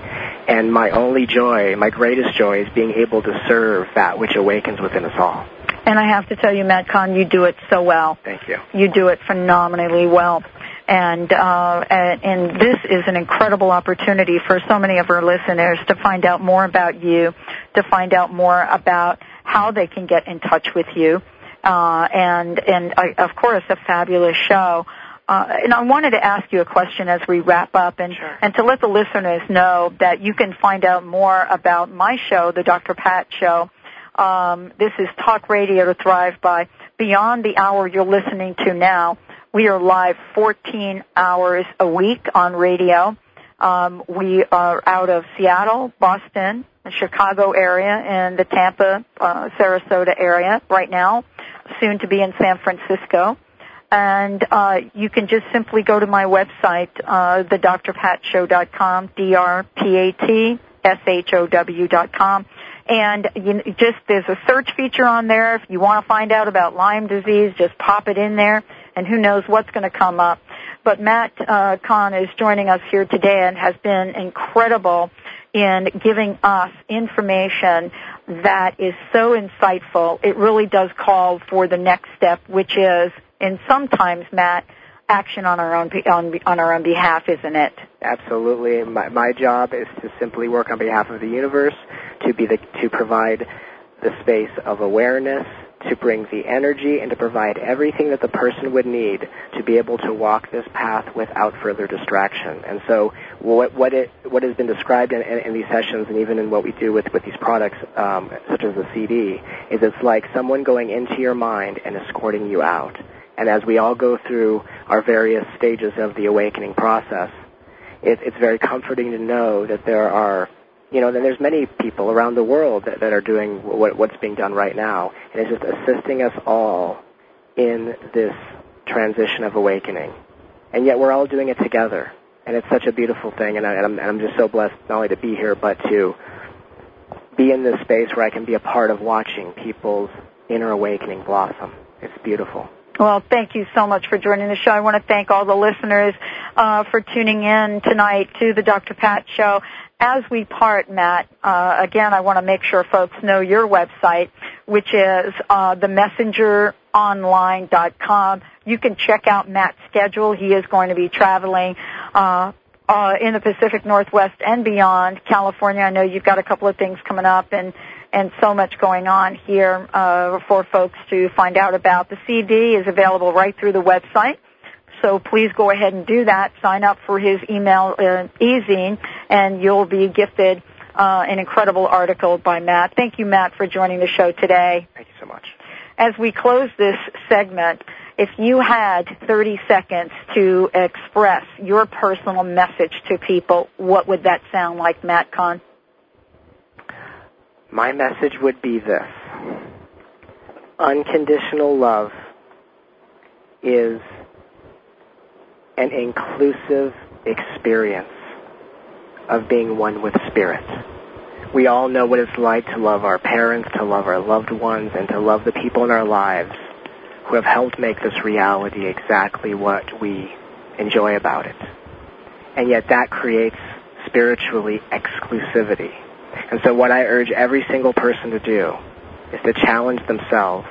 And my only joy, my greatest joy, is being able to serve that which awakens within us all. And I have to tell you, Matt Kahn, you do it so well. Thank you. You do it phenomenally well. And, uh, and, and this is an incredible opportunity for so many of our listeners to find out more about you, to find out more about how they can get in touch with you, uh, and and uh, of course a fabulous show. Uh, and I wanted to ask you a question as we wrap up, and sure. and to let the listeners know that you can find out more about my show, the Dr. Pat Show. Um, this is Talk Radio to Thrive by beyond the hour you're listening to now. We are live 14 hours a week on radio. Um, we are out of Seattle, Boston, the Chicago area, and the Tampa, uh, Sarasota area right now. Soon to be in San Francisco. And uh, you can just simply go to my website, uh, thedrpatshow.com, D-R-P-A-T-S-H-O-W dot com. And you just there's a search feature on there. If you want to find out about Lyme disease, just pop it in there, and who knows what's going to come up. But Matt uh, Kahn is joining us here today and has been incredible in giving us information that is so insightful. It really does call for the next step, which is, and sometimes Matt, action on our own on, on our own behalf, isn't it? Absolutely. My, my job is to simply work on behalf of the universe, to be the to provide the space of awareness, to bring the energy, and to provide everything that the person would need to be able to walk this path without further distraction. And so, what what it what has been described in, in, in these sessions, and even in what we do with with these products, um, such as the CD, is it's like someone going into your mind and escorting you out. And as we all go through our various stages of the awakening process, it, it's very comforting to know that there are, you know, that there's many people around the world that, that are doing what, what's being done right now, and it's just assisting us all in this transition of awakening. And yet we're all doing it together, and it's such a beautiful thing, and, I, and, I'm, and I'm just so blessed not only to be here, but to be in this space where I can be a part of watching people's inner awakening blossom. It's beautiful. Well, thank you so much for joining the show. I want to thank all the listeners uh, for tuning in tonight to the Dr. Pat Show. As we part, Matt, uh, again, I want to make sure folks know your website, which is uh, themessengeronline.com. You can check out Matt's schedule. He is going to be traveling uh, uh, in the Pacific Northwest and beyond. California, I know you've got a couple of things coming up, and and so much going on here uh, for folks to find out about. The CD is available right through the website. So please go ahead and do that. Sign up for his email uh, e-zine, and you'll be gifted uh, an incredible article by Matt. Thank you, Matt, for joining the show today. Thank you so much. As we close this segment, if you had 30 seconds to express your personal message to people, what would that sound like, Matt Kahn? My message would be this. Unconditional love is an inclusive experience of being one with spirit. We all know what it's like to love our parents, to love our loved ones, and to love the people in our lives who have helped make this reality exactly what we enjoy about it. And yet that creates spiritually exclusivity. And so what I urge every single person to do is to challenge themselves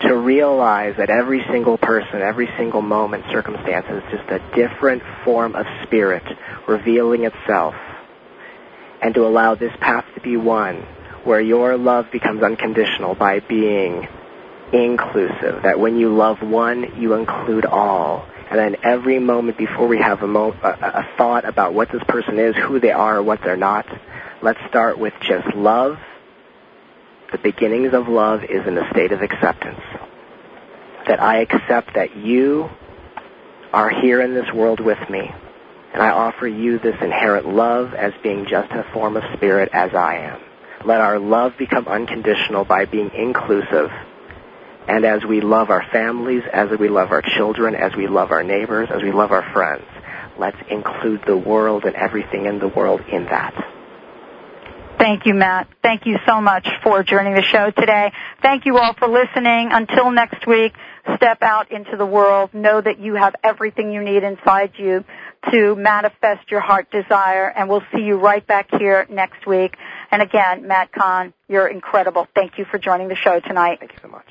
to realize that every single person, every single moment, circumstance is just a different form of spirit revealing itself. And to allow this path to be one where your love becomes unconditional by being inclusive. That when you love one, you include all. And then every moment before we have a, mo- a, a thought about what this person is, who they are, what they're not, let's start with just love. The beginnings of love is in a state of acceptance. That I accept that you are here in this world with me, and I offer you this inherent love as being just a form of spirit as I am. Let our love become unconditional by being inclusive And as we love our families, as we love our children, as we love our neighbors, as we love our friends, let's include the world and everything in the world in that. Thank you, Matt. Thank you so much for joining the show today. Thank you all for listening. Until next week, step out into the world. Know that you have everything you need inside you to manifest your heart desire, and we'll see you right back here next week. And again, Matt Kahn, you're incredible. Thank you for joining the show tonight. Thank you so much.